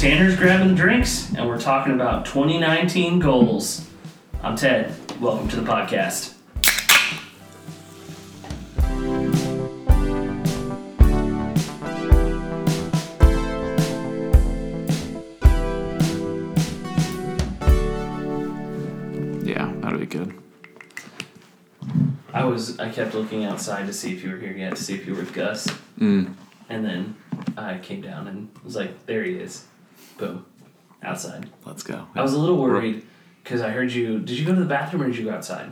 Tanner's grabbing the drinks, and we're talking about 2019 goals. I'm Ted. Welcome to the podcast. Yeah, that'll be good. I was I kept looking outside to see if you were here yet, to see if you were with Gus, Mm. and then I came down and was like, "There he is." Boom, outside. Let's go. I was a little worried because I heard you. Did you go to the bathroom or did you go outside?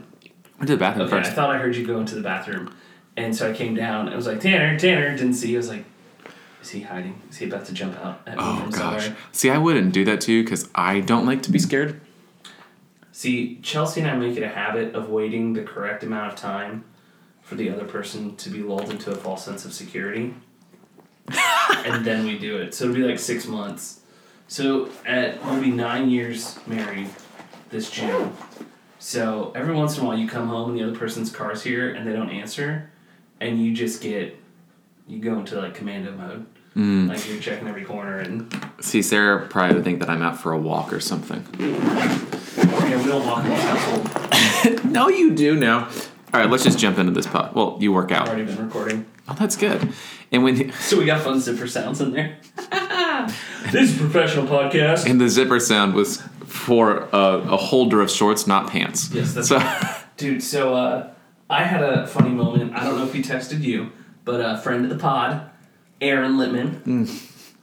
I did the bathroom Okay, I thought I heard you go into the bathroom, and so I came down. and was like, "Tanner, Tanner!" Didn't see. you. I was like, "Is he hiding? Is he about to jump out at me Oh from gosh. somewhere?" See, I wouldn't do that to you because I don't like to be scared. See, Chelsea and I make it a habit of waiting the correct amount of time for the other person to be lulled into a false sense of security. and then we do it. So it'll be like six months. So at we'll be nine years married this June. So every once in a while you come home and the other person's car's here and they don't answer and you just get you go into like commando mode. Mm. Like you're checking every corner and See, Sarah probably would think that I'm out for a walk or something. yeah, we don't walk in this household. No, you do now. All right, let's just jump into this pot. Well, you work I've out. already been recording. Oh, that's good. And when So we got fun zipper sounds in there. this is a professional podcast. and the zipper sound was for a, a holder of shorts, not pants. Yes, that's so. Dude, so uh, I had a funny moment. I don't know if he texted you, but a friend of the pod, Aaron Littman,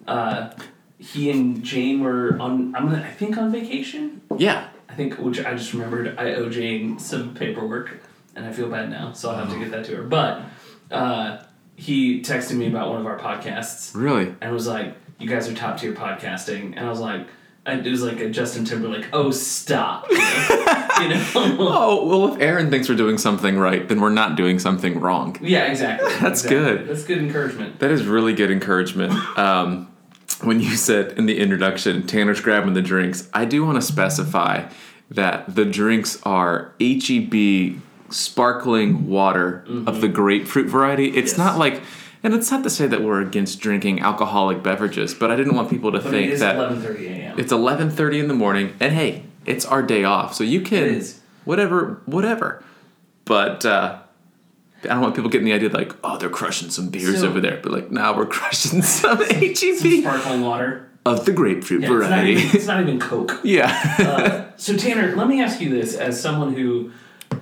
uh, he and Jane were on, I'm gonna, I think on vacation. yeah. I think, which I just remembered, I owe Jane some paperwork, and I feel bad now, so I'll have to get that to her. But uh, he texted me about one of our podcasts. Really? and was like, "You guys are top tier podcasting," and I was like, I- "It was like a Justin Timberlake, oh stop," you know? Oh well, if Aaron thinks we're doing something right, then we're not doing something wrong. yeah, exactly. That's exactly. good. That's good encouragement. That is really good encouragement. Um, when you said in the introduction, Tanner's grabbing the drinks, I do want to specify that the drinks are HEB sparkling water of the grapefruit variety. It's Yes. not like, and it's not to say that we're against drinking alcoholic beverages, but I didn't want people to But think is that eleven thirty a.m. it's 11:30 in the morning, and hey, it's our day off, so you can It is. whatever, whatever. But uh, I don't want people getting the idea like, oh, they're crushing some beers So- over there, but like, now we're crushing some Some HEB sparkling water. of the grapefruit Yeah, it's, not variety. even, it's not even Coke. yeah, Uh, so Tanner, let me ask you this: as someone who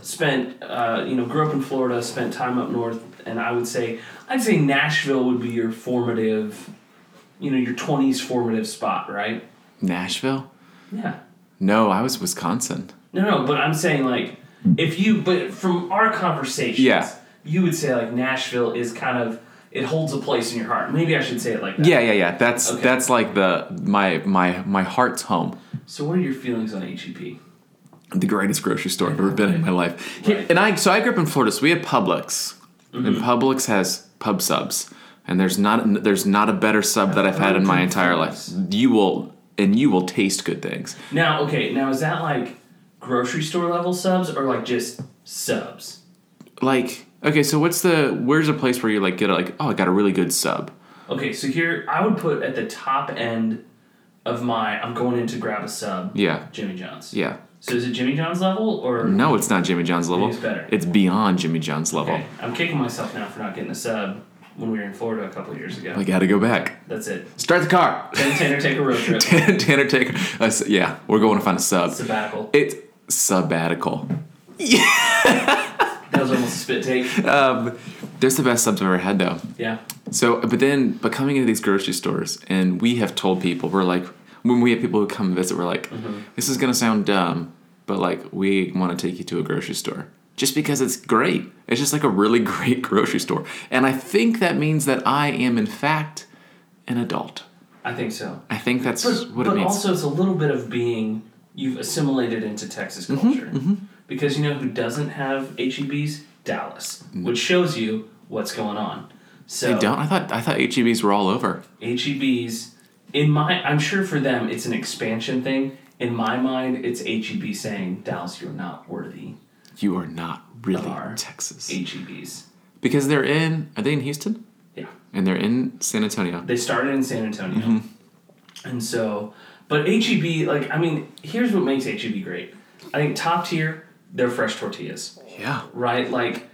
spent, uh, you know, grew up in Florida, spent time up north, and I would say, I'd say Nashville would be your formative, you know, your twenties formative spot, right? Nashville. Yeah. No, I was Wisconsin. No, no, but I'm saying like if you but from our conversations, Yeah. you would say like Nashville is kind of it holds a place in your heart. Maybe I should say it like that. Yeah, yeah, yeah. That's Okay. that's like the my my my heart's home. So what are your feelings on E HEP? the greatest grocery store I've ever been in my life. Right. And I so I grew up in Florida, so we had Publix, and Mm-hmm. Publix has pub subs, and there's not there's not a better sub that I've had in my entire life. You will and you will taste good things. Now, okay, now is that like grocery store level subs or like just subs? Like okay, so what's the where's a place where you like get a, like oh I got a really good sub. Okay, so here I would put at the top end of my I'm going in to grab a sub, Yeah, Jimmy John's. yeah. So is it Jimmy John's level or No, it's not Jimmy John's level. it's better. It's beyond Jimmy John's level. Okay, I'm kicking myself now for not getting a sub when we were in Florida a couple years ago. I got to go back. That's it. Start the car. Then Tanner take a road trip. Tanner, take. a s- yeah, we're going to find a sub. Sabbatical. It's sabbatical. Yeah. that was almost a spit take. Um, there's the best subs I've ever had though. Yeah. So, but then, but coming into these grocery stores, and we have told people, we're like, when we have people who come visit, we're like, mm-hmm. this is gonna sound dumb, but like, we want to take you to a grocery store just because it's great. It's just like a really great grocery store, and I think that means that I am in fact an adult. I think so. I think that's But, what but it means. also, it's a little bit of being you've assimilated into Texas Mm-hmm, culture mm-hmm. because you know who doesn't have HEBs? Dallas, mm-hmm. which shows you what's going on. So they don't. I thought I thought HEBs were all over. HEBs, in my, I'm sure for them it's an expansion thing. In my mind, it's HEB saying Dallas, you're not worthy. You are not really. Texas HEBs. because they're in. Are they in Houston? Yeah. And they're in San Antonio. They started in San Antonio. Mm-hmm. And so, but HEB, like, I mean, here's what makes HEB great. I think top tier, they're fresh tortillas, Yeah. right? Like,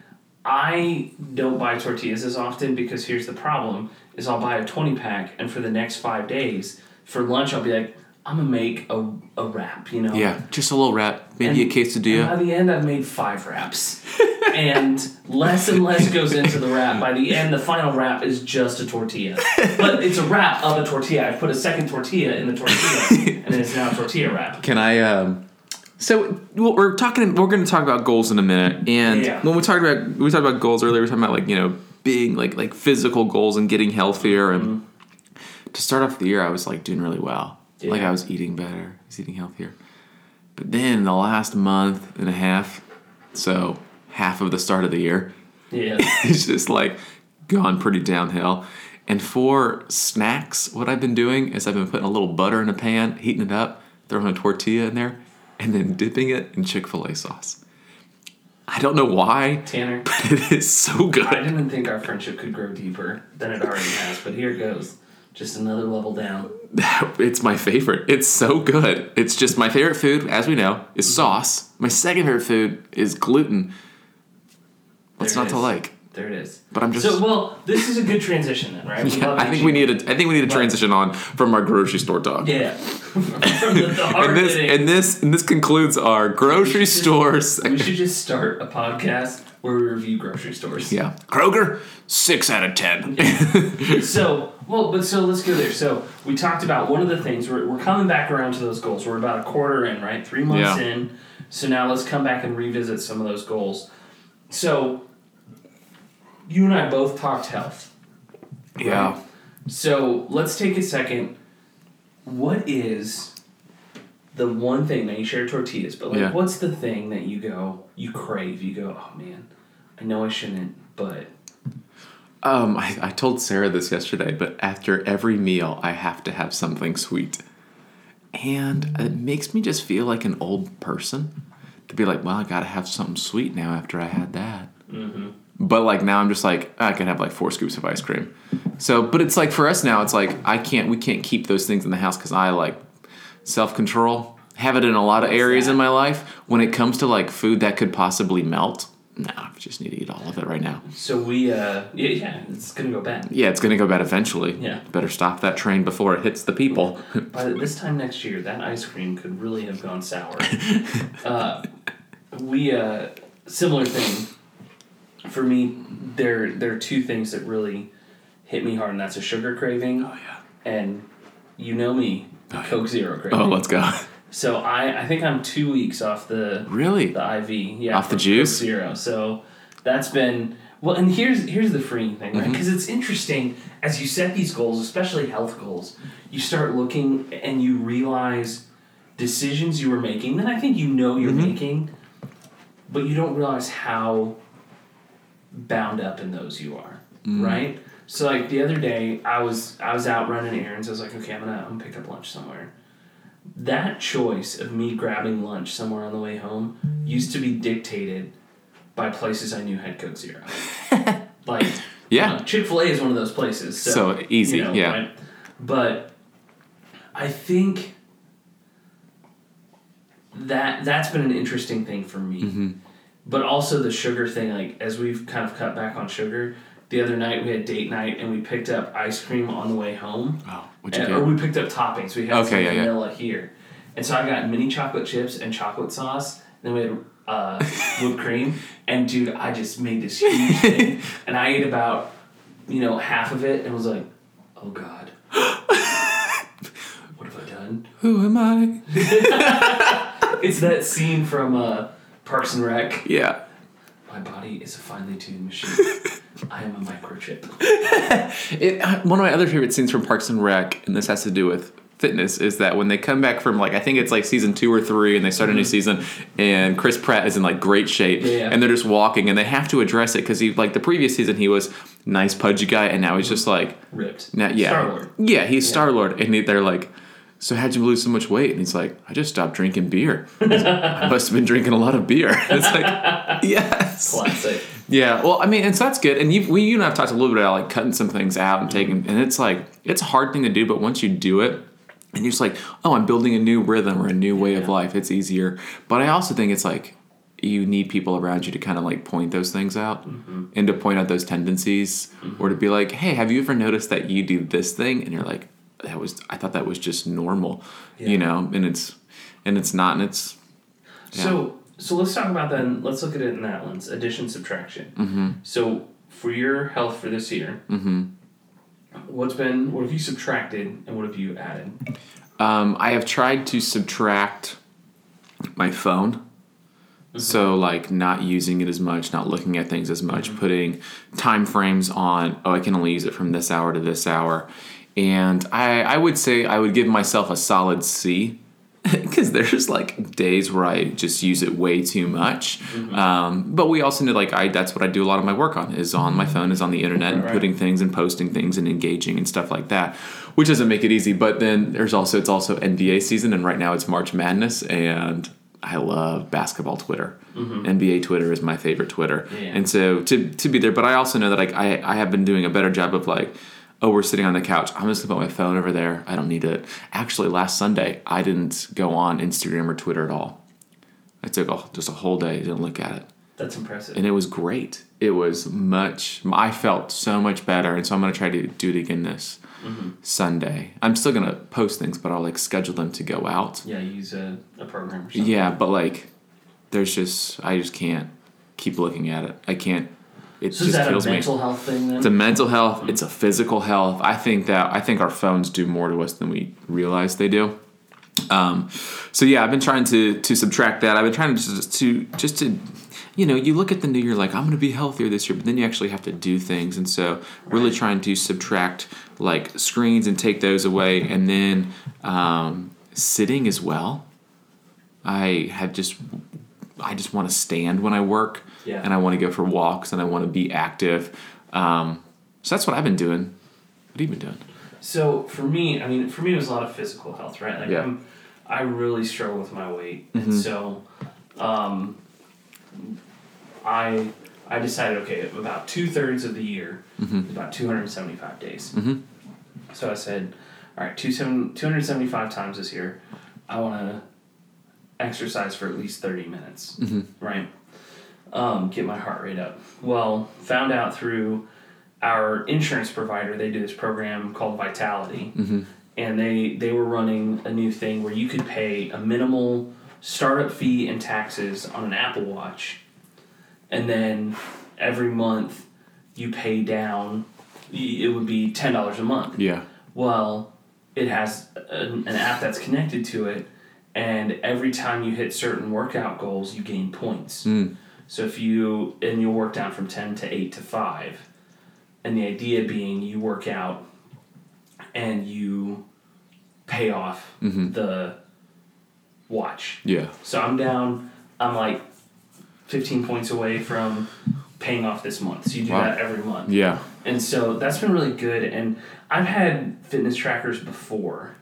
I don't buy tortillas as often because here's the problem: is I'll buy a twenty pack, and for the next five days for lunch, I'll be like, I'm gonna make a, a wrap, you know? Yeah. Just a little wrap, maybe And- a quesadilla. By the end, I've made five wraps. and less and less goes into the wrap. By the end, the final wrap is just a tortilla. But it's a wrap of a tortilla. I've put a second tortilla in the tortilla, and it's now a tortilla wrap. Can I? Um, so well, we're talking. We're going to talk about goals in a minute. And Yeah. when we talked about we talked about goals earlier, we were talking about like you know being like like physical goals and getting healthier. And mm-hmm. to start off the year, I was like doing really well. Like I was eating better. I was eating healthier. But then the last month and a half, so half of the start of the year, Yeah. it's just like gone pretty downhill. And for snacks, what I've been doing is I've been putting a little butter in a pan, heating it up, throwing a tortilla in there, and then dipping it in Chick fil A sauce. I don't know why, Tanner, but it is so good. I didn't think our friendship could grow deeper than it already has, but here it goes. Just another level down. It's my favorite. It's so good. It's just my favorite food, as we know, is mm-hmm. sauce. My second favorite food is gluten. What's There not to like? There it is. But I'm just- So, well, this is a good transition then, right? Yeah, I think we need a. I think we need to transition on from our grocery store talk. Yeah. The, the and this hitting- and this and this concludes our grocery should- store We should just start a podcast where we review grocery stores. Yeah, Kroger, six out of ten. So, well, but so let's go there. So we talked about one of the things we're, we're coming back around to those goals. We're about a quarter in, right? Three months Yeah. in. So now let's come back and revisit some of those goals. So you and I both talked health. yeah, So let's take a second. What is the one thing that you share tortillas, but like, Yeah. what's the thing that you go, you crave? You go, oh man, I know I shouldn't, but um, I, I told Sarah this yesterday, but after every meal, I have to have something sweet, and it makes me just feel like an old person to be like, well, I gotta have something sweet now after I had that. mm-hmm. But like now, I'm just like I can have like four scoops of ice cream. So, but it's like for us now, it's like I can't. We can't keep those things in the house because I like self control. Have it in a lot of areas in my life. When it comes to like food that could possibly melt, no, I just need to eat all of it right now. so we, uh, yeah, yeah, it's gonna go bad. Yeah, it's gonna go bad eventually. Yeah. Better stop that train before it hits the people. By this time next year, that ice cream could really have gone sour. uh, we uh, similar thing. For me, there there are two things that really hit me hard, and that's a sugar craving, oh yeah. and you know me, Oh. Coke Zero craving. Oh, let's go. So I I think I'm two weeks off the really? the IV. Yeah, Off the juice? Coke Zero. So that's been well, and here's here's the freeing thing, right? Because it's interesting as you set these goals, especially health goals. You start looking and you realize decisions you were making that I think you know you're Mhm. making, but you don't realize how bound up in those you are, Mm. right? So like the other day, I was I was out running errands. I was like, okay, I'm gonna I'm gonna pick up lunch somewhere. That choice of me grabbing lunch somewhere on the way home used to be dictated by places I knew had Coke Zero. like Yeah. Chick Fil A is one of those places. So, So easy, you know, yeah. right? But I think that that's been an interesting thing for me. hmm But also the sugar thing, like as we've kind of cut back on sugar. The other night we had date night and we picked up ice cream on the way home. Oh, you And- or we picked up toppings. We had Okay, some yeah, yeah. vanilla here, and so I got mini chocolate chips and chocolate sauce. Then we had uh, whipped cream, and dude, I just made this huge thing, and I ate about you know half of it, and was like, oh god, what have I done? Who am I? It's that scene from uh, Parks and Rec. Yeah. My body is a finely tuned machine. I am a microchip. It, uh, one of my other favorite scenes from Parks and Rec, and this has to do with fitness, is that when they come back from like I think it's like season two or three, and they start a new season, and Chris Pratt is in like great shape, Mm-hmm. Yeah, and they're just walking, and they have to address it because he like the previous season he was nice pudgy guy, and now he's just like Ripped. now yeah Star-Lord. yeah he's. Star Lord, and he, they're like. So how'd you lose so much weight? And he's like, I just stopped drinking beer. I must have been drinking a lot of beer. It's like, yes. Classic. Yeah, well, I mean, and so that's good. And you, we, you and I've talked a little bit about like cutting some things out and taking, and it's like it's a hard thing to do, but once you do it, and you're just like, oh, I'm building a new rhythm or a new way of life. It's easier. But I also think it's like you need people around you to kind of like point those things out Mm-hmm. and to point out those tendencies or to be like, hey, have you ever noticed that you do this thing? And you're like, that was, I thought that was just normal, Yeah. you know, and it's, and it's not, and it's, yeah. So so let's talk about then. Let's look at it in that lens: addition, subtraction. Mm-hmm. So for your health for this year, mm-hmm. what's been what have you subtracted and what have you added? Um, I have tried to subtract my phone. So like not using it as much, not looking at things as much, putting time frames on, oh I can only use it from this hour to this hour. And I I would say I would give myself a solid C. Because there's like days where I just use it way too much, mm-hmm. um, but we also know like I that's what I do a lot of my work on is on my mm-hmm. phone is on the internet and Right. putting things and posting things and engaging and stuff like that, which doesn't make it easy. But then there's also it's also NBA season and right now it's March Madness and I love basketball Twitter. Mm-hmm. NBA Twitter is my favorite Twitter, Yeah. and so to to be there. But I also know that like I I have been doing a better job of like. Oh, we're sitting on the couch. I'm just gonna put my phone over there. I don't need it. Actually, last Sunday I didn't go on Instagram or Twitter at all. I took a, just a whole day, didn't look at it That's impressive. and it was great. It was much. I felt so much better, and so I'm gonna try to do it again this mm-hmm. Sunday. I'm still gonna post things, but I'll like schedule them to go out. yeah, use a, a program or something. Yeah, but like, there's just I just can't keep looking at it. I can't. It So is just kills me. mental health thing then? It's a mental health. It's a physical health. I think that I think our phones do more to us than we realize they do. Um, so yeah, I've been trying to to subtract that. I've been trying to just to just to, you know, you look at the new year like I'm going to be healthier this year, but then you actually have to do things, and so really trying to subtract like screens and take those away, and then um, sitting as well. I have just I just want to stand when I work, Yeah. and I want to go for walks, and I want to be active. Um, so that's what I've been doing. What have you been doing? So for me, I mean, for me, it was a lot of physical health, right? Like Yeah. I'm, I really struggle with my weight, Mhm. and so, um, I I decided okay, about two thirds of the year, Mhm. about two hundred seventy five days. Mhm. So I said, all right, two seven two hundred seventy five times this year, I want to exercise for at least thirty minutes, Mhm. right? Um, get my heart rate up. Well, found out through our insurance provider, they do this program called Vitality, Mhm. and they they were running a new thing where you could pay a minimal startup fee and taxes on an Apple Watch, and then every month you pay down. It would be ten dollars a month. Yeah. Well, it has an, an app that's connected to it, and every time you hit certain workout goals, you gain points. Mm. So if you and you'll work down from ten to eight to five, and the idea being you work out and you pay off Mhm. the watch. Yeah. So I'm down. I'm like fifteen points away from paying off this month. So you do Wow. that every month. Yeah. And so that's been really good. And I've had fitness trackers before.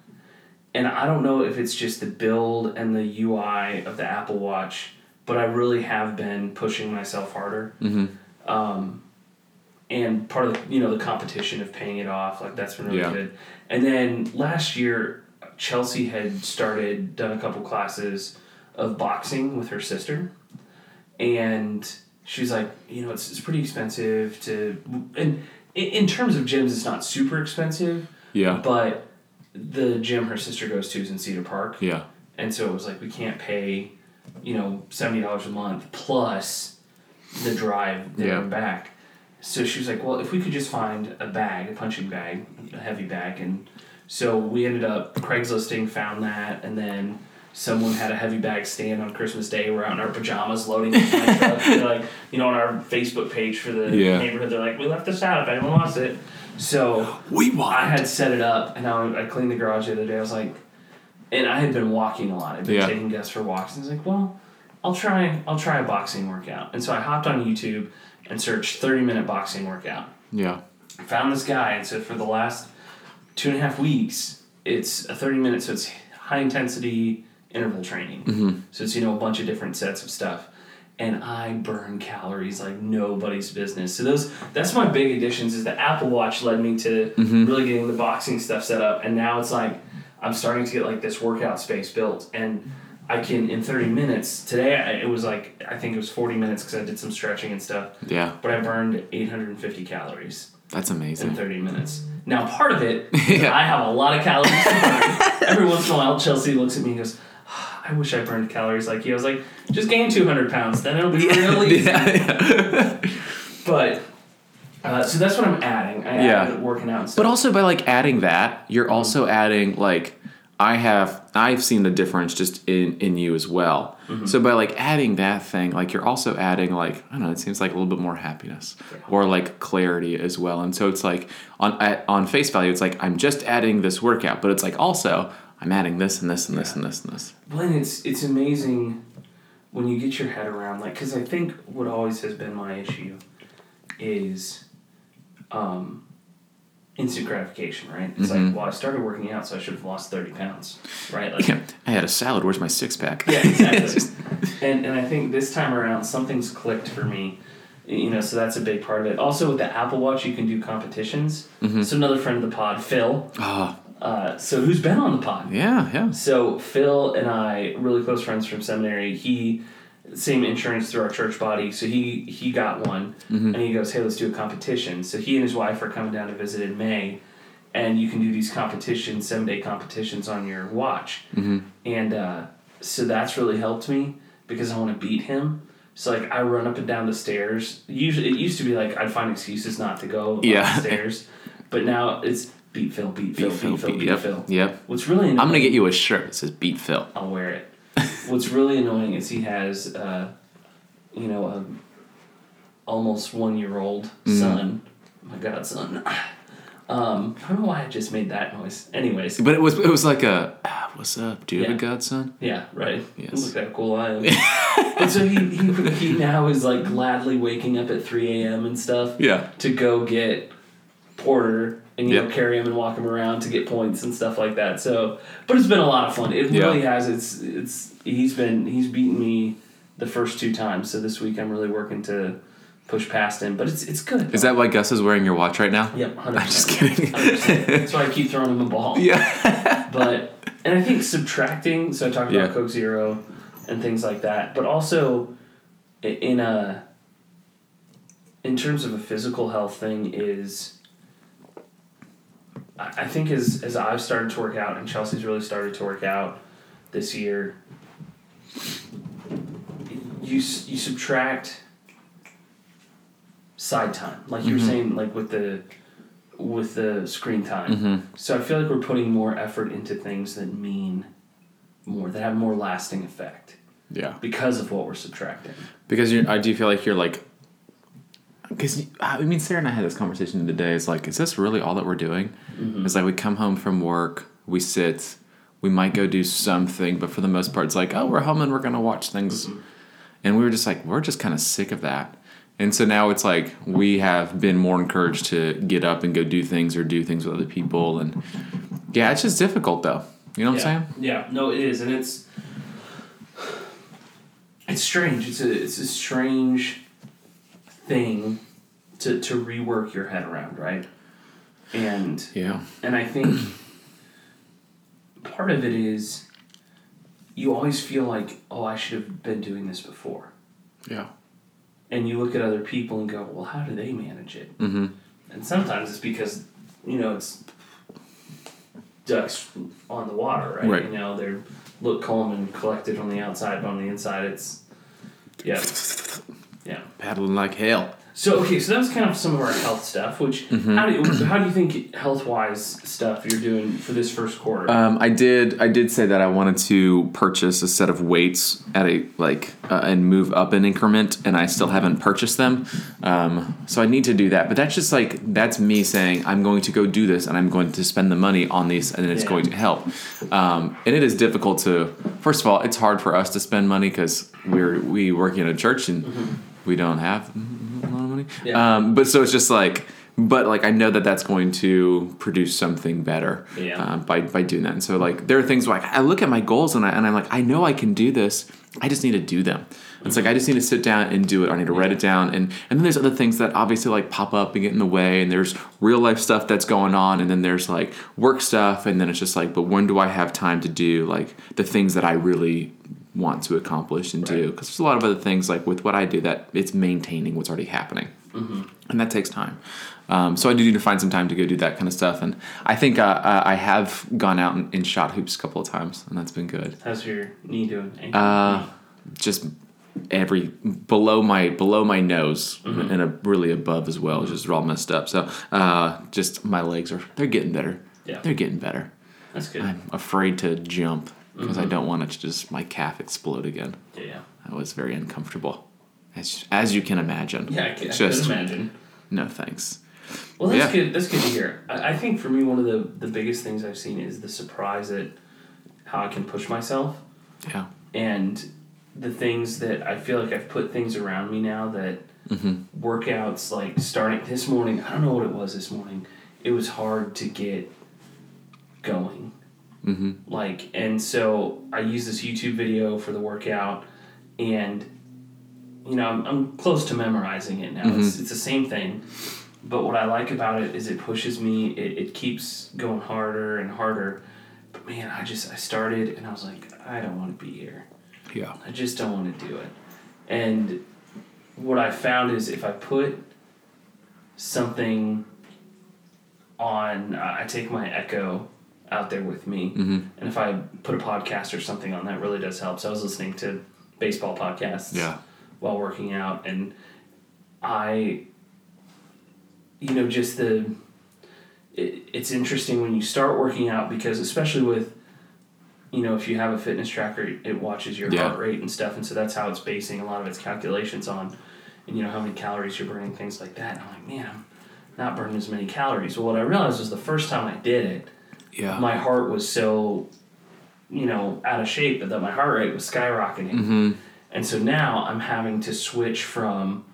And I don't know if it's just the build and the UI of the Apple Watch, but I really have been pushing myself harder. Mm-hmm. Um, and part of the, you know the competition of paying it off, like that's been really Yeah. good. And then last year, Chelsea had started done a couple classes of boxing with her sister, and she was like, you know, it's, it's pretty expensive to, and in, in terms of gyms, it's not super expensive, Yeah. but the gym her sister goes to is in Cedar Park, Yeah. and so it was like we can't pay, you know, seventy dollars a month plus the drive there Yeah. and back. So she was like, "Well, if we could just find a bag, a punching bag, a heavy bag," and so we ended up Craigslisting, found that, and then someone had a heavy bag stand on Christmas Day. We're out in our pajamas loading the truck. They're like, you know, on our Facebook page for the Yeah. neighborhood, they're like, "We left this out if anyone wants it." So We want. I had set it up, and I, I cleaned the garage the other day. I was like, and I had been walking a lot. I'd been Yeah. taking Gus for walks, and I was like, well, I'll try, I'll try a boxing workout. And so I hopped on YouTube and searched thirty minute boxing workout. Yeah. Found this guy, and so for the last two and a half weeks, it's a thirty minute, so it's high intensity interval training. Mm-hmm. So it's you know a bunch of different sets of stuff, and I burn calories like nobody's business. So those that's my big additions. Is the Apple Watch led me to Mhm. really getting the boxing stuff set up, and now it's like I'm starting to get like this workout space built, and I can in 30 minutes. Today I, it was like I think it was 40 minutes because I did some stretching and stuff, Yeah, but I burned 850 calories that's amazing. in 30 minutes. Now part of it, Yeah. I have a lot of calories. Every once in a while, Chelsea looks at me and goes. "Ah, I wish I burned calories like you. I was like, just gain 200 pounds, then it'll be really easy. yeah. But uh, so that's what I'm adding. I Yeah. working out. But also by like adding that, you're also adding like I have I've seen the difference just in in you as well. So by like adding that thing, like you're also adding like I don't know, it seems like a little bit more happiness or like clarity as well. And so it's like on at, on face value, it's like I'm just adding this workout, but it's like also I'm adding this and this and this and this and this. Well, and it's it's amazing when you get your head around like because I think what always has been my issue is um, instant gratification, right? It's Mhm. like, well, I started working out, so I should have lost thirty pounds, right? Like, Yeah, I had a salad. Where's my six pack? Yeah, exactly. And and I think this time around something's clicked for me. You know, so that's a big part of it. Also, with the Apple Watch, you can do competitions. Mhm. So another friend of the pod, Phil. oh, Uh, so who's been on the pod? yeah, yeah. So Phil and I, really close friends from seminary. He same insurance through our church body, so he he got one, Mhm. and he goes, "Hey, let's do a competition." So he and his wife are coming down to visit in May, and you can do these competitions, seven day competitions on your watch, Mhm. and uh, so that's really helped me because I want to beat him. So like I run up and down the stairs. Usually it used to be like I'd find excuses not to go Yeah. up the stairs, but now it's beat Phil, beat Phil, beat Phil, beat, yep, Phil. yep. What's really annoying, I'm gonna get you a shirt that says "Beat Phil." I'll wear it. What's really annoying is he has, uh, you know, a almost one year old Mm. son. My godson. Um, I don't know why I just made that noise. Anyways, But it was it was like a ah, what's up? Do you have a godson? yeah, right. Yes. Look how cool I am. but so he, he he now is like gladly waking up at three a.m. and stuff Yeah. to go get Porter and you know carry him and walk him around to get points and stuff like that. So, but it's been a lot of fun. It Yeah. really has. It's it's he's been he's beaten me the first two times. So this week I'm really working to push past him. But it's it's good. Is that why Gus is wearing your watch right now? Yep, hundred I'm just kidding. That's why I keep throwing him the ball. yeah. But and I think subtracting. So I talked about Yeah. Coke Zero and things like that. But also in a in terms of a physical health thing is I I think as as I've started to work out and Chelsea's really started to work out this year, you you subtract side time, like you were Mhm. saying, like with the with the screen time. hmm So I feel like we're putting more effort into things that mean more, that have more lasting effect Yeah. because of what we're subtracting. Because you, I do feel like you're like. Because I mean, Sarah and I had this conversation today. It's like, is this really all that we're doing? Mm-hmm. It's like we come home from work, we sit, we might go do something, but for the most part, it's like, oh, we're home and we're gonna watch things. And we were just like, we're just kind of sick of that. And so now it's like we have been more encouraged to get up and go do things or do things with other people. And yeah, it's just difficult though. You know what yeah. I'm saying? Yeah, no, it is, and it's it's strange. It's a it's a strange thing to to rework your head around, right? And Yeah. and I think part of it is you always feel like, oh, I should have been doing this before. Yeah. And you look at other people and go, well, how do they manage it? Mm-hmm. And sometimes it's because, you know, it's ducks on the water, right? Right. You know, they're look calm and collected on the outside, but on the inside, it's yeah, yeah. Paddling like hell. So okay, so that was kind of some of our health stuff. Which Mm-hmm. how do you, how do you think health wise stuff you're doing for this first quarter? Um, I did. I did say that I wanted to purchase a set of weights at a like uh, and move up an increment, and I still haven't purchased them. Um, so I need to do that. But that's just like that's me saying I'm going to go do this, and I'm going to spend the money on these, and then it's Yeah. going to help. Um, and it is difficult to. First of all, it's hard for us to spend money because we're we work in a church and we don't have a lot of money. Yeah. Um, but so it's just like but like I know that that's going to produce something better Yeah. uh, by by doing that. And so like there are things where like I look at my goals and I and I'm like I know I can do this. I just need to do them. It's like I just need to sit down and do it. I need to write it down, and and then there's other things that obviously like pop up and get in the way. And there's real life stuff that's going on, and then there's like work stuff, and then it's just like, but when do I have time to do like the things that I really want to accomplish and do? Because there's a lot of other things like with what I do that it's maintaining what's already happening, and that takes time. Um, so I do need to find some time to go do that kind of stuff, and I think uh, uh, I have gone out and, and shot hoops a couple of times, and that's been good How's your knee doing? Uh, just every below my below my nose Mm-hmm. and a, really above as well, just all messed up. So uh, just my legs are they're getting better. Yeah. They're getting better. That's good. I'm afraid to jump because I Mm-hmm. don't want it to just my calf explode again. yeah. That was very uncomfortable, as as you can imagine. Yeah, I can, I just could imagine. no thanks. Well, that's Yeah. good. That's good to hear. I, I think for me, one of the the biggest things I've seen is the surprise at how I can push myself Yeah. and the things that I feel like I've put things around me now that Mm-hmm. workouts like starting this morning. I don't know what it was this morning. It was hard to get going. Mm-hmm. Like, and so I use this YouTube video for the workout, and you know, I'm, I'm close to memorizing it now. It's, it's the same thing, but what I like about it is it pushes me. It, it keeps going harder and harder. But man, I just I started and I was like, I don't want to be here. Yeah. I just don't want to do it. And what I found is if I put something on, uh, I take my Echo out there with me, Mm-hmm. and if I put a podcast or something on, that really does help. So I was listening to baseball podcasts Yeah. while working out, and I, you know, just the. It, it's interesting when you start working out because, especially with, you know, if you have a fitness tracker, it watches your Yeah. heart rate and stuff, and so that's how it's basing a lot of its calculations on, and you know how many calories you're burning, things like that. And I'm like, man, I'm not burning as many calories. Well, what I realized was the first time I did it, Yeah. my heart was so, you know, out of shape that my heart rate was skyrocketing. mm-hmm. And so now I'm having to switch from,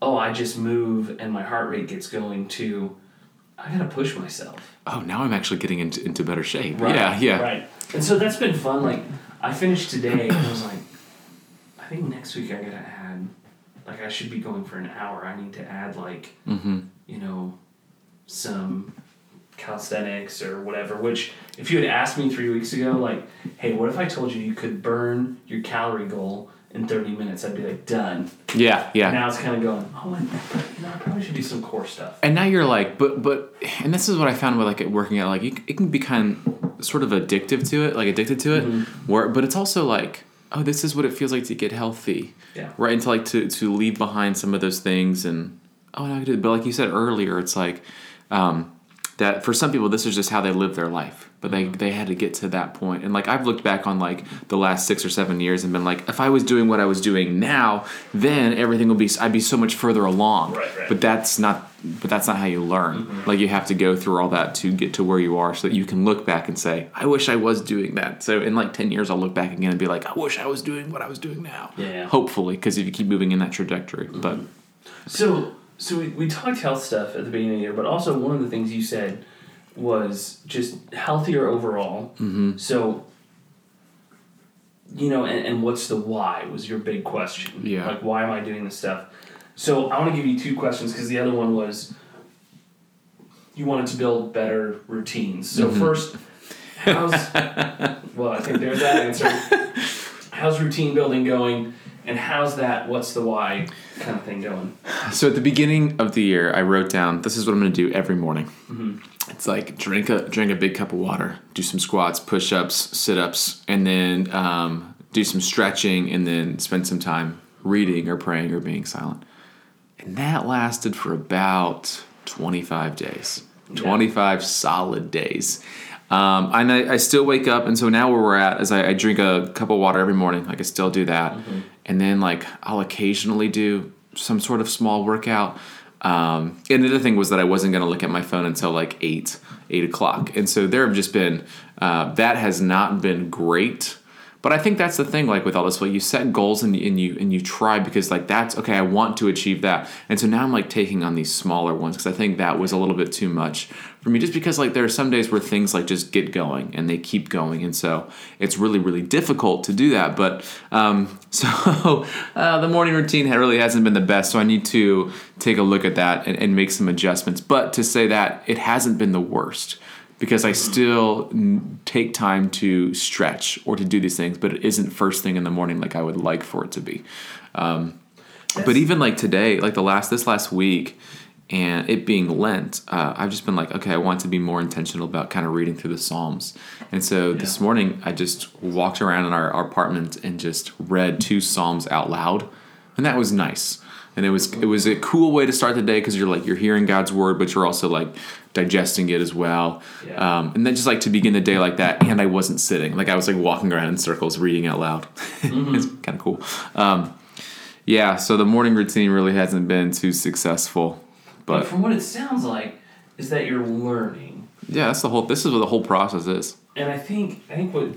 oh, I just move and my heart rate gets going to, I gotta push myself. Oh, now I'm actually getting into, into better shape. Yeah. Yeah. Right. And so that's been fun. Like, I finished today and I was like, I think next week I gotta add, like, I should be going for an hour. I need to add, like, Mm-hmm. you know, some calisthenics or whatever. Which, if you had asked me three weeks ago, like, hey, what if I told you you could burn your calorie goal in 30 minutes? I'd be like, done. Yeah. Yeah. Now it's kind of going, oh, and, you know, I probably should do some core stuff. and now you're like but but and this is what i found with like it working out like you, it can become sort of addictive to it like addicted to it where but it's also like oh this is what it feels like to get healthy Yeah. right and to like to, to leave behind some of those things and oh no I did but like you said earlier it's like um, that for some people this is just how they live their life. But they, mm-hmm. they had to get to that point. And like i've looked back on like the last six or seven years and been like if i was doing what i was doing now then everything would be i'd be so much further along. Right, right. but that's not but that's not how you learn. Mm-hmm. Like you have to go through all that to get to where you are so that you can look back and say i wish i was doing that. So in like 10 years i'll look back again and be like i wish i was doing what i was doing now. Yeah. hopefully because if you keep moving in that trajectory. But mm-hmm. So, so we, we talked health stuff at the beginning of the year, but also one of the things you said was just healthier overall. Mm-hmm. So, you know, and, and what's the why was your big question. Yeah. Like, why am I doing this stuff? So, I want to give you two questions because the other one was you wanted to build better routines. So, first, how's, well, I think there's that answer. How's routine building going? And how's that, what's the why kind of thing going? So at the beginning of the year, I wrote down this is what I'm going to do every morning. Mm-hmm. It's like drink a drink a big cup of water, do some squats, push ups, sit ups, and then um, do some stretching, and then spend some time reading or praying or being silent. And that lasted for about 25 days, Yeah. 25 solid days. Um, and I, I still wake up, and so now where we're at is I, I drink a cup of water every morning. Like I still do that, and then like I'll occasionally do some sort of small workout. Um, and the other thing was that I wasn't going to look at my phone until like eight, eight o'clock, and so there have just been uh, that has not been great. But I think that's the thing. Like with all this, like you set goals and, and you and you try because like that's okay. I want to achieve that, and so now I'm like taking on these smaller ones because I think that was a little bit too much for me. Just because like there are some days where things like just get going and they keep going, and so it's really really difficult to do that. But um, so uh, the morning routine really hasn't been the best, so I need to take a look at that and, and make some adjustments. But to say that it hasn't been the worst because I still n- take time to stretch or to do these things, but it isn't first thing in the morning like I would like for it to be. Um, but even like today, like the last this last week, and it being Lent, uh, I've just been like, okay, I want to be more intentional about kind of reading through the Psalms. And so this morning, I just walked around in our, our apartment and just read two Psalms out loud, and that was nice. And it was it was a cool way to start the day because you're like you're hearing God's word, but you're also like digesting it as well. Yeah. Um, and then just like to begin the day like that, and I wasn't sitting, like I was like walking around in circles reading out loud. it's kind of cool. Um, yeah, so the morning routine really hasn't been too successful, But but from what it sounds like, is that you're learning. yeah, that's the whole. This is what the whole process is. And I think I think what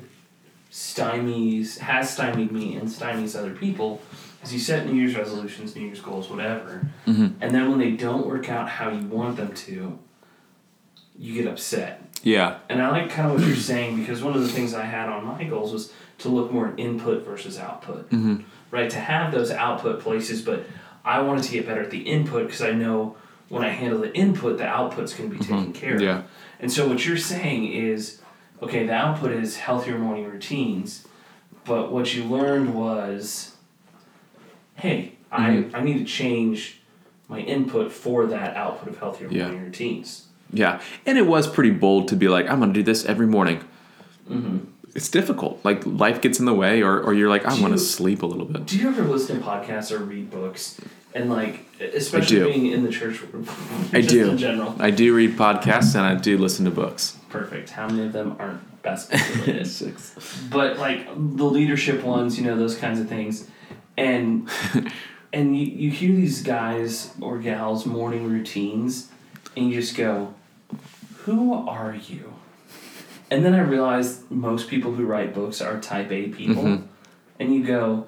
stymies has stymied me and stymies other people is you set New Year's resolutions, New Year's goals, whatever, Mhm. and then when they don't work out how you want them to, you get upset. Yeah, And I like kind of what you're saying because one of the things I had on my goals was to look more at input versus output. hmm Right? To have those output places, but I wanted to get better at the input because I know when I handle the input, the output's going to be taken care of. Mm-hmm. yeah, And so what you're saying is, okay, the output is healthier morning routines, but what you learned was, hey, Mhm. I, I need to change my input for that output of healthier Yeah. morning routines. yeah. And it was pretty bold to be like, I'm gonna do this every morning. Mm-hmm. It's difficult. Like life gets in the way, or, or you're like, I want to sleep a little bit. Do you ever listen to podcasts or read books? And like, especially being in the church, I do. in general. I do read podcasts and I do listen to books. Perfect. How many of them aren't basketball related? but like the leadership ones, you know, those kinds of things, and and you, you hear these guys or gals morning routines, and you just go, "Who are you?" And then I realized most people who write books are Type A people, Mhm. and you go,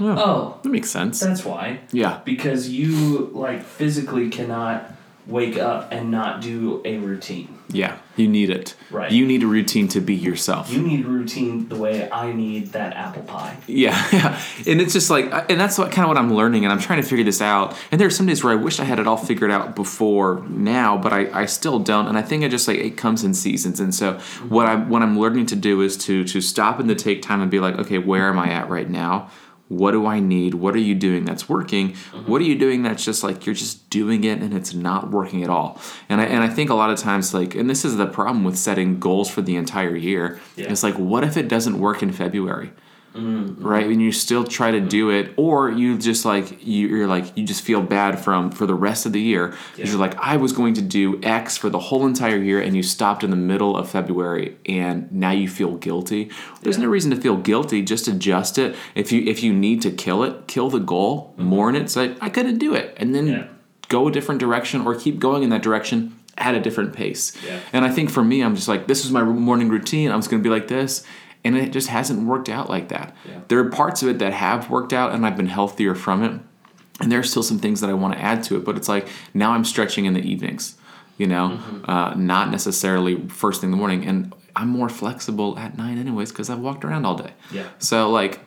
Oh, "Oh, that makes sense. that's why." Yeah, Because you like physically cannot wake up and not do a routine. yeah. You need it. Right. You need a routine to be yourself. You need routine the way I need that apple pie. Yeah, yeah, and it's just like, uh, and that's what kind of what I'm learning, and I'm trying to figure this out. And there are some days where I wish I had it all figured out before now, but I, I still don't. And I think I just like it comes in seasons. And so what I'm what I'm learning to do is to to stop and to take time and be like, okay, where am I at right now? What do I need? What are you doing that's working? Mm-hmm. What are you doing that's just like you're just doing it and it's not working at all? And I and I think a lot of times like, and this is the problem with setting goals for the entire year. Yeah. It's like, what if it doesn't work in February? Mm-hmm. right and you still try to do it or you just like you, you're like you just feel bad from for the rest of the year because Yeah. you're like i was going to do x for the whole entire year and you stopped in the middle of february and now you feel guilty there's Yeah. no reason to feel guilty just adjust it if you if you need to kill it kill the goal mm-hmm. mourn it say i couldn't do it and then Yeah. go a different direction or keep going in that direction at a different pace and I think for me, I'm just like, this is my morning routine. I was going to be like this. And it just hasn't worked out like that. Yeah. There are parts of it that have worked out and I've been healthier from it. And there are still some things that I want to add to it. But it's like now I'm stretching in the evenings, you know, Mm-hmm. uh, not necessarily first thing in the morning. And I'm more flexible at night, anyways, because I've walked around all day. Yeah. So like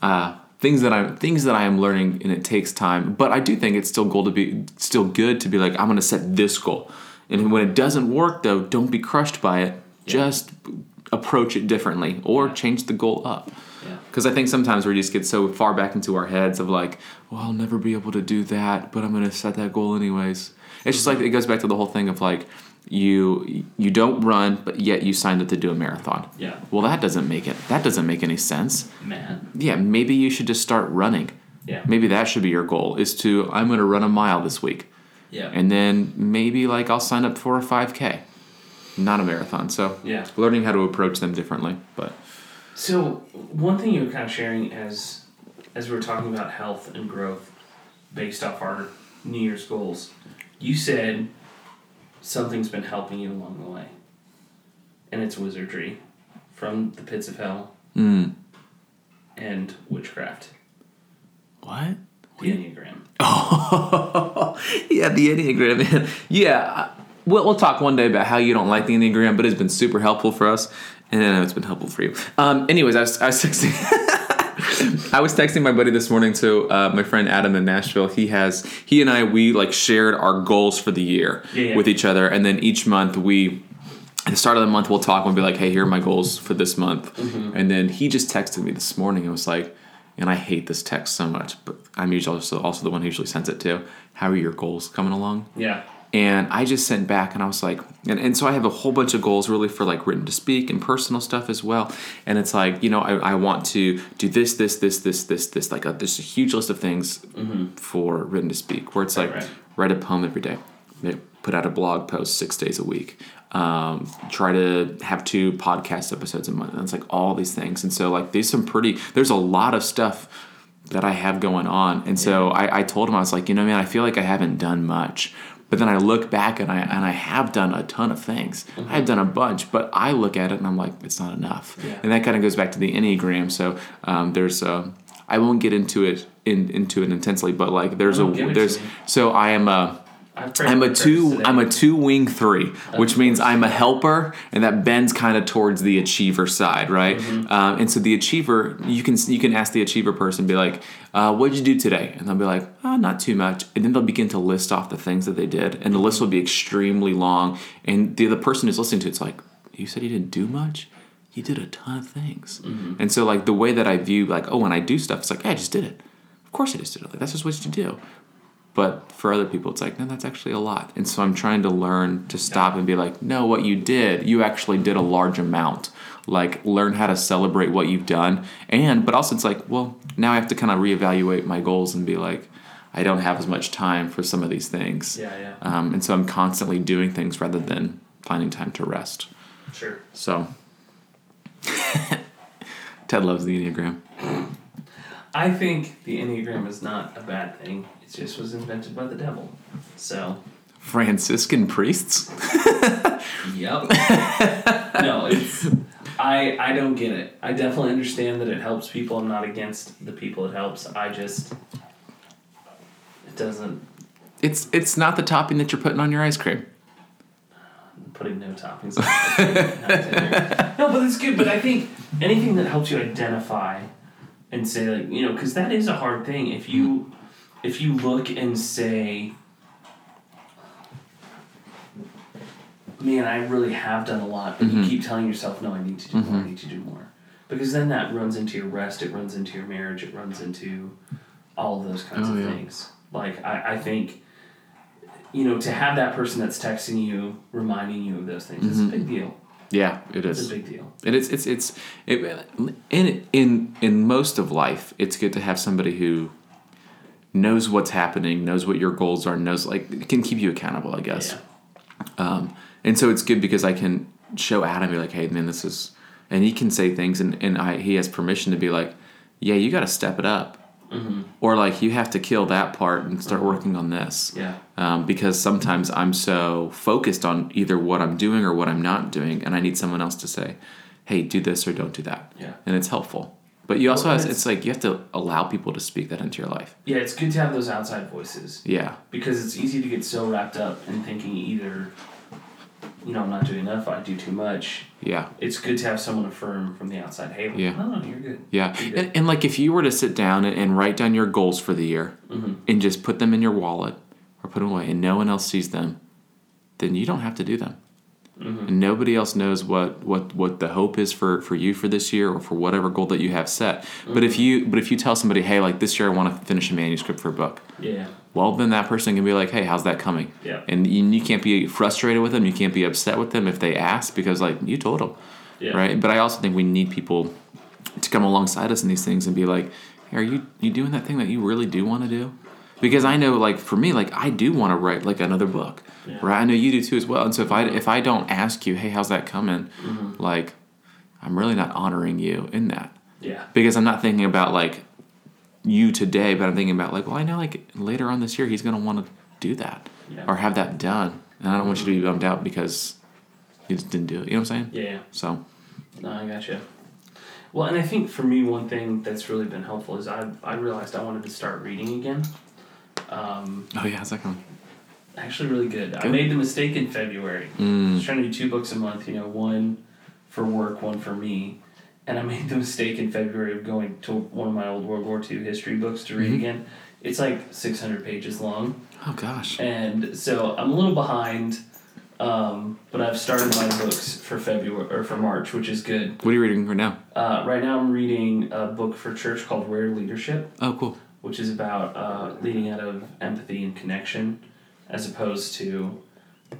uh, things that I'm things that I am learning, and it takes time. But I do think it's still goal to be still good to be like I'm going to set this goal, and when it doesn't work though, don't be crushed by it. Just approach it differently or change the goal up. Yeah. Because I think sometimes we just get so far back into our heads of like, well, I'll never be able to do that, but I'm going to set that goal anyways. It's just like it goes back to the whole thing of like you you don't run, but yet you signed up to do a marathon. Yeah. Well, that doesn't make it. That doesn't make any sense. Man. Yeah, maybe you should just start running. Yeah. Maybe that should be your goal is to I'm going to run a mile this week. Yeah. And then maybe like I'll sign up for a 5k. Not a marathon. So, Yeah. learning how to approach them differently, but So one thing you were kind of sharing as as we were talking about health and growth based off our New Year's goals, you said something's been helping you along the way. And it's wizardry from the pits of hell. mm, and witchcraft. What? The Enneagram. Oh, yeah, the Enneagram, man. Yeah, we'll, we'll talk one day about how you don't like the Enneagram, but it's been super helpful for us, and I know it's been helpful for you. Um, anyways, I was, I was texting. I was texting my buddy this morning to uh, my friend Adam in Nashville. He has he and I we like shared our goals for the year Yeah, yeah. with each other, and then each month we at the start of the month we'll talk and we'll be like, "Hey, here are my goals for this month," and then he just texted me this morning and was like. And I hate this text so much, but I'm usually also, also the one who usually sends it to. How are your goals coming along? Yeah. And I just sent back and I was like, and, and so I have a whole bunch of goals really for like written to speak and personal stuff as well. And it's like, you know, I, I want to do this, this, this, this, this, this. Like, a, there's a huge list of things for written to speak where it's Right, like, right. write a poem every day, put out a blog post six days a week, um, try to have two podcast episodes a month. And it's like all these things. And so, like, there's some pretty, there's a lot of stuff that I have going on. And so I, I told him, I was like, you know, man, I feel like I haven't done much. But then I look back and I and I have done a ton of things. I've done a bunch, but I look at it and I'm like, it's not enough. Yeah. And that kind of goes back to the Enneagram. So um, there's uh, I won't get into it in, into it intensely, but like there's a give it to there's so I am a Prayed I'm a two. today. I'm a two wing three, which means course. I'm a helper, and that bends kind of towards the achiever side, right? Mm-hmm. Um, and so the achiever, you can you can ask the achiever person, be like, uh, "What did you do today?" And they'll be like, "Oh, not too much." And then they'll begin to list off the things that they did, and the list will be extremely long. And the the person who's listening to it's like, "You said you didn't do much." You did a ton of things, Mm-hmm. and so like the way that I view like oh when I do stuff, it's like yeah, I just did it. Of course I just did it. Like that's just what you do. But for other people, it's like, no, that's actually a lot. And so I'm trying to learn to stop and be like, no, what you did, you actually did a large amount. Like, learn how to celebrate what you've done. And, but also, it's like, well, now I have to kind of reevaluate my goals and be like, I don't have as much time for some of these things. Yeah, yeah. Um, and so I'm constantly doing things rather than finding time to rest. Sure. So, Ted loves the Enneagram. I think the Enneagram is not a bad thing. Just was invented by the devil. So, Franciscan priests? yep. no, it's I I don't get it. I definitely understand that it helps people. I'm not against the people it helps. I just it doesn't It's, it's not the topping that you're putting on your ice cream. putting no toppings no, but it's good. But I think anything that helps you identify and say like you know because that is a hard thing. If you if you look and say, man, I really have done a lot, but you Mhm. keep telling yourself, no, I need to do more. I Mhm. need to do more. Because then that runs into your rest. It runs into your marriage. It runs into all of those kinds Oh, of yeah. things. Like I, I think you know, to have that person that's texting you, reminding you of those things, it's a Mhm. big deal. Yeah, it is. It's a big deal. And it's it's it's it, in in in most of life, it's good to have somebody who knows what's happening, knows what your goals are, knows like can keep you accountable. I guess. Yeah. Um, and so it's good because I can show Adam, be like, hey man, this is, and he can say things, and and I he has permission to be like, yeah, you got to step it up, Mm-hmm. or like you have to kill that part and start working on this. Yeah. Um, because sometimes I'm so focused on either what I'm doing or what I'm not doing, and I need someone else to say, "Hey, do this or don't do that," Yeah. and it's helpful. But you also Well, have, it's- it's like you have to allow people to speak that into your life. Yeah, it's good to have those outside voices Yeah, because it's easy to get so wrapped up in thinking either, you know, I'm not doing enough, I do too much. yeah, It's good to have someone affirm from the outside, hey, Yeah. no, no, you're good. yeah. You're good. And, and like if you were to sit down and, and write down your goals for the year Mm-hmm. and just put them in your wallet or put them away, and no one else sees them, then you don't have to do them. Mm-hmm. and nobody else knows what, what, what the hope is for, for you for this year or for whatever goal that you have set. But if you but if you tell somebody, hey, like this year I want to finish a manuscript for a book, Yeah. well then that person can be like, hey, how's that coming? Yeah. And you, you can't be frustrated with them, you can't be upset with them if they ask because like you told them, Yeah. right? But I also think we need people to come alongside us in these things and be like, hey, are you you doing that thing that you really do want to do? Because I know, like for me, like I do want to write like another book, Yeah. right? I know you do too as well. And so if I if I don't ask you, hey, how's that coming? Mm-hmm. Like, I'm really not honoring you in that Yeah. because I'm not thinking about like you today, but I'm thinking about like, well, I know like later on this year he's gonna want to do that Yeah. or have that done, and I don't want you to be bummed out because you just didn't do it. You know what I'm saying? Yeah. So No, I gotcha. Well, and I think for me, one thing that's really been helpful is I I realized I wanted to start reading again. Um, Oh yeah, how's that going? actually, really good. I made the mistake in February. I was Mm. trying to do two books a month. You know, one for work, one for me. And I made the mistake in February of going to one of my old World War II history books to read Mhm. again. It's like six hundred pages long. Oh gosh. and so I'm a little behind. Um, but I've started my books for February or for March, which is good. What are you reading right now? Uh, right now, I'm reading a book for church called Rare Leadership, Oh cool. Which is about uh, leading out of empathy and connection, as opposed to,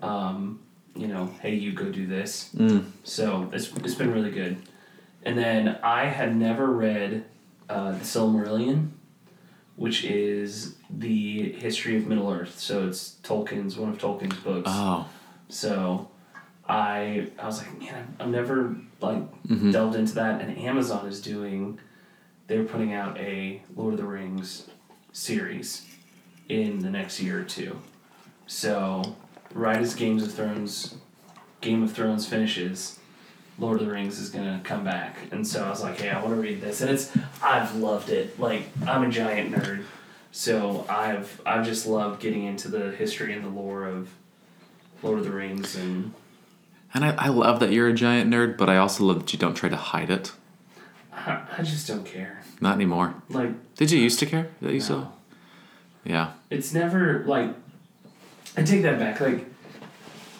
um, you know, hey, you go do this. Mm. So it's it's been really good. And then I had never read uh, the Silmarillion, which is the history of Middle Earth. So it's Tolkien's one of Tolkien's books. Oh. So I I was like, man, I've, I've never like Mhm. delved into that. And Amazon is doing, they're putting out a Lord of the Rings series in the next year or two. So right as Games of Thrones, Game of Thrones finishes, Lord of the Rings is gonna come back. And so I was like, hey, I want to read this, and it's I've loved it. Like I'm a giant nerd. So I've I've just loved getting into the history and the lore of Lord of the Rings and And I, I love that you're a giant nerd, but I also love that you don't try to hide it. I, I just don't care. Not anymore. Like Did you used to care that you no. still? Yeah. it's never like I take that back. Like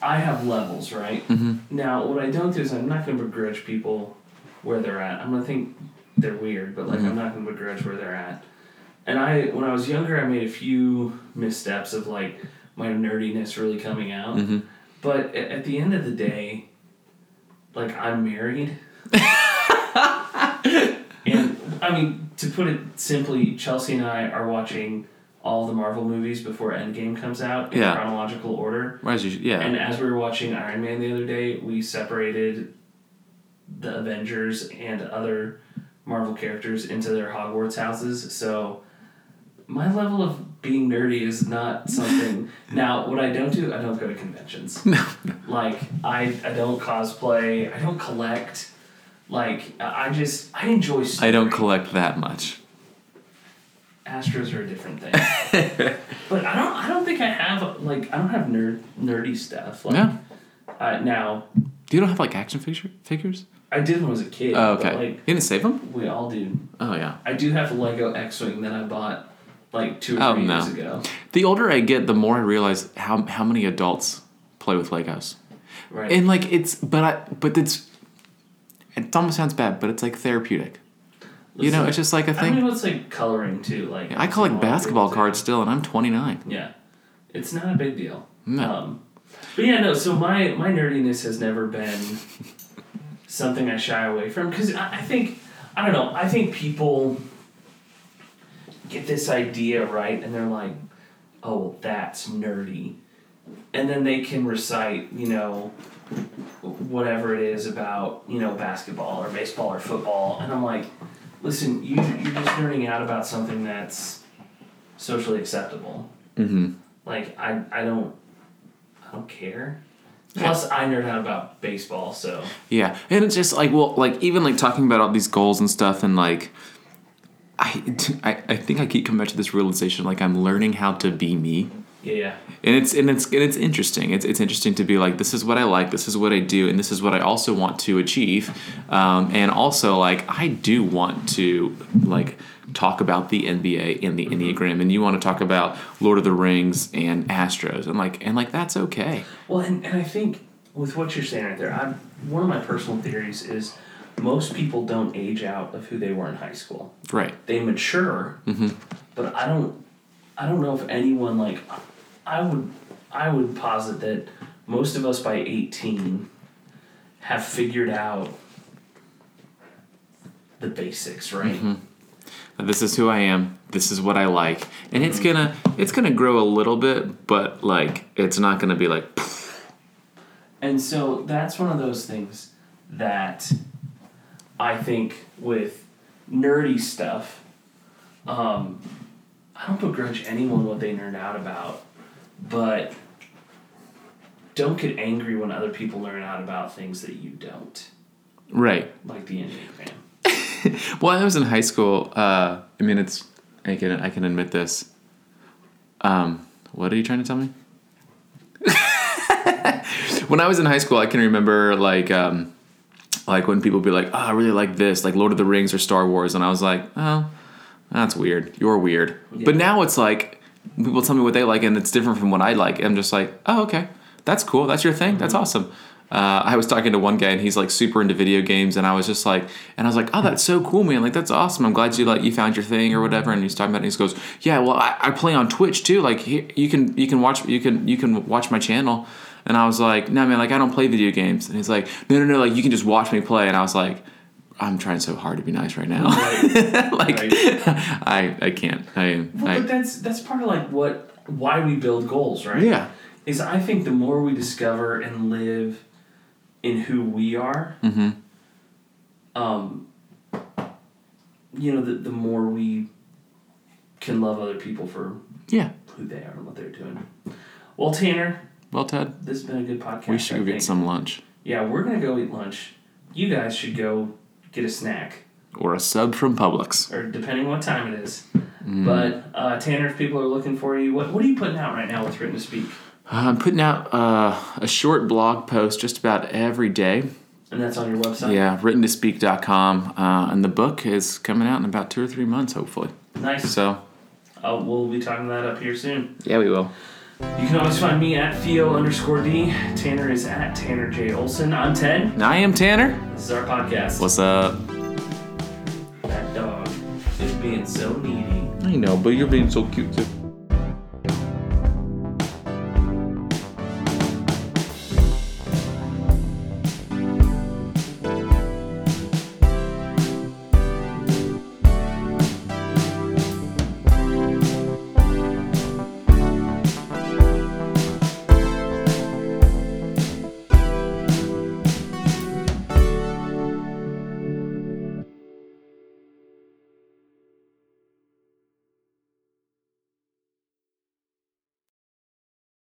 I have levels, right? Mm-hmm. Now what I don't do is I'm not gonna begrudge people where they're at. I'm gonna think they're weird, but like I'm Mhm. not gonna begrudge where they're at. And I when I was younger I made a few missteps of like my nerdiness really coming out. Mm-hmm. But at the end of the day, like I'm married. I mean, to put it simply, Chelsea and I are watching all the Marvel movies before Endgame comes out in Yeah. chronological order. Whereas you, yeah. And as we were watching Iron Man the other day, we separated the Avengers and other Marvel characters into their Hogwarts houses. So my level of being nerdy is not something. now, what I don't do, I don't go to conventions. no. Like I, I don't cosplay. I don't collect. Like I just I enjoy. Story. I don't collect that much. Astros are a different thing. but I don't. I don't think I have like I don't have nerd nerdy stuff. Like, Yeah. Uh, now Do You don't have like action figure figures? I did when I was a kid. Oh, but, okay. like you didn't save them? we all do. Oh yeah. I do have a Lego X-wing that I bought like two or Oh, three no. years ago. The older I get, the more I realize how how many adults play with Legos. Right. And like it's but I but it's it almost sounds bad, but it's like therapeutic. you know, it's just like a I mean, thing. what's like coloring too? Like I collect basketball cards still, and I'm 29. Yeah, it's not a big deal. No. Um, but yeah, no. So my my nerdiness has never been something I shy away from because I, I think I don't know. I think people get this idea right, and they're like, "Oh, well, that's nerdy," and then they can recite, you know, whatever it is about you know basketball or baseball or football, and I'm like, "Listen, you you're just nerding out about something that's socially acceptable." Mm-hmm. Like I, I don't I don't care. Plus I nerd out about baseball, so Yeah, and it's just like well, like even like talking about all these goals and stuff, and like I, I, I think I keep coming back to this realization, like I'm learning how to be me, yeah, yeah. and it's and it's and it's interesting. It's it's interesting to be like this is what I like, this is what I do, and this is what I also want to achieve, um, and also like I do want to like talk about the NBA and the Enneagram, and you want to talk about Lord of the Rings and Astros, and like and like that's okay. Well and, and I think with what you're saying right there, I one of my personal theories is most people don't age out of who they were in high school. Right. They mature, Mm-hmm. but I don't I don't know if anyone like I would I would posit that most of us by 18 have figured out the basics, right? Mm-hmm. this is who I am. This is what I like, and it's gonna it's gonna grow a little bit, but like it's not gonna be like And so that's one of those things that I think with nerdy stuff, um, I don't begrudge anyone what they nerd out about, but don't get angry when other people learn out about things that you don't, right. like the Enneagram. well, I was in high school. Uh, I mean, it's I can I can admit this. Um, what are you trying to tell me? when I was in high school, I can remember like um, like when people be like, "Oh, I really like this, like Lord of the Rings or Star Wars," and I was like, "Oh, that's weird. You're weird." Yeah. But now it's like people tell me what they like, and it's different from what I like. I'm just like, "Oh, okay, that's cool. That's your thing. That's awesome." Uh, I was talking to one guy and he's like super into video games, and I was just like, and I was like, oh, that's so cool, man! Like that's awesome. I'm glad you like you found your thing or whatever. And he's talking about, it and he goes, yeah, well, I, I play on Twitch too. Like he, you can you can watch you can you can watch my channel. And I was like, no, man, like I don't play video games. And he's like, no, no, no, like you can just watch me play. And I was like, I'm trying so hard to be nice right now. Right. like Right. I I can't. I, Well, I but that's that's part of like what why we build goals, right? yeah. Is I think the more we discover and live in who we are, Mm-hmm. um, you know, the the more we can love other people for Yeah. who they are and what they're doing. Well, Tanner, Well, Ted, this has been a good podcast. we should I go get some lunch Yeah, we're gonna go eat lunch. You guys should go get a snack, or a sub from Publix. or depending what time it is. Mm. But uh, Tanner, if people are looking for you, what what are you putting out right now with Written to Speak? I'm putting out uh, a short blog post just about every day. And that's on your website. Yeah, writtentospeak.com. Uh, and the book is coming out in about two or three months, hopefully. Nice. So, Uh, we'll be talking that up here soon. yeah, we will. You can always find me at Theo underscore D. Tanner is at Tanner J. Olson. I'm Ted. And I am Tanner. This is our podcast. What's up? that dog is being so needy. I know, but you're being so cute too.